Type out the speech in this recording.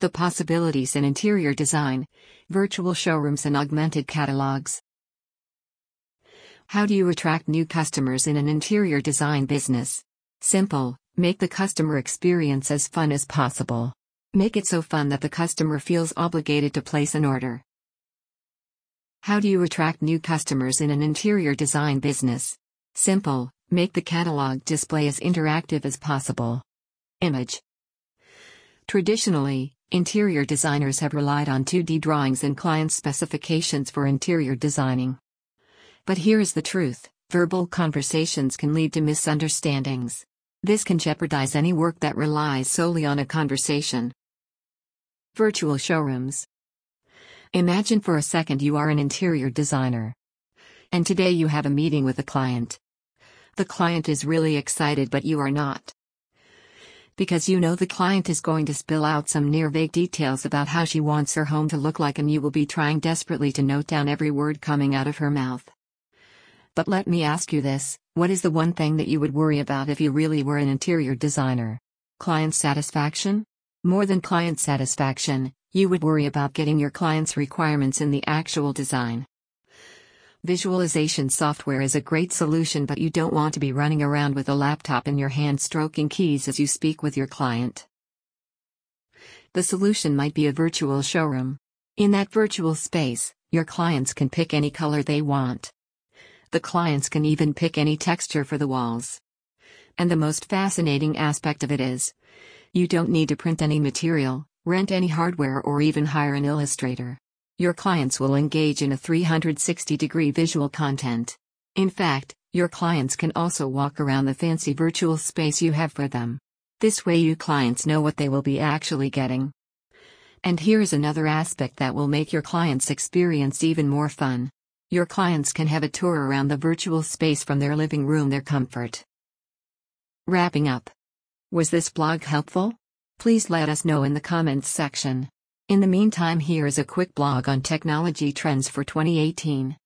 The possibilities in interior design, virtual showrooms, and augmented catalogs. How do you attract new customers in an interior design business? Simple, make the customer experience as fun as possible. Make it so fun that the customer feels obligated to place an order. How do you attract new customers in an interior design business? Simple, make the catalog display as interactive as possible. Image Traditionally, interior designers have relied on 2D drawings and client specifications for interior designing. But here is the truth verbal conversations can lead to misunderstandings. This can jeopardize any work that relies solely on a conversation. Virtual showrooms. Imagine for a second you are an interior designer. And today you have a meeting with a client. The client is really excited, but you are not. Because you know the client is going to spill out some near vague details about how she wants her home to look like, and you will be trying desperately to note down every word coming out of her mouth. But let me ask you this what is the one thing that you would worry about if you really were an interior designer? Client satisfaction? More than client satisfaction, you would worry about getting your client's requirements in the actual design. Visualization software is a great solution, but you don't want to be running around with a laptop in your hand stroking keys as you speak with your client. The solution might be a virtual showroom. In that virtual space, your clients can pick any color they want. The clients can even pick any texture for the walls. And the most fascinating aspect of it is you don't need to print any material, rent any hardware, or even hire an illustrator. Your clients will engage in a 360 degree visual content. In fact, your clients can also walk around the fancy virtual space you have for them. This way, your clients know what they will be actually getting. And here's another aspect that will make your clients' experience even more fun. Your clients can have a tour around the virtual space from their living room, their comfort. Wrapping up. Was this blog helpful? Please let us know in the comments section. In the meantime, here is a quick blog on technology trends for 2018.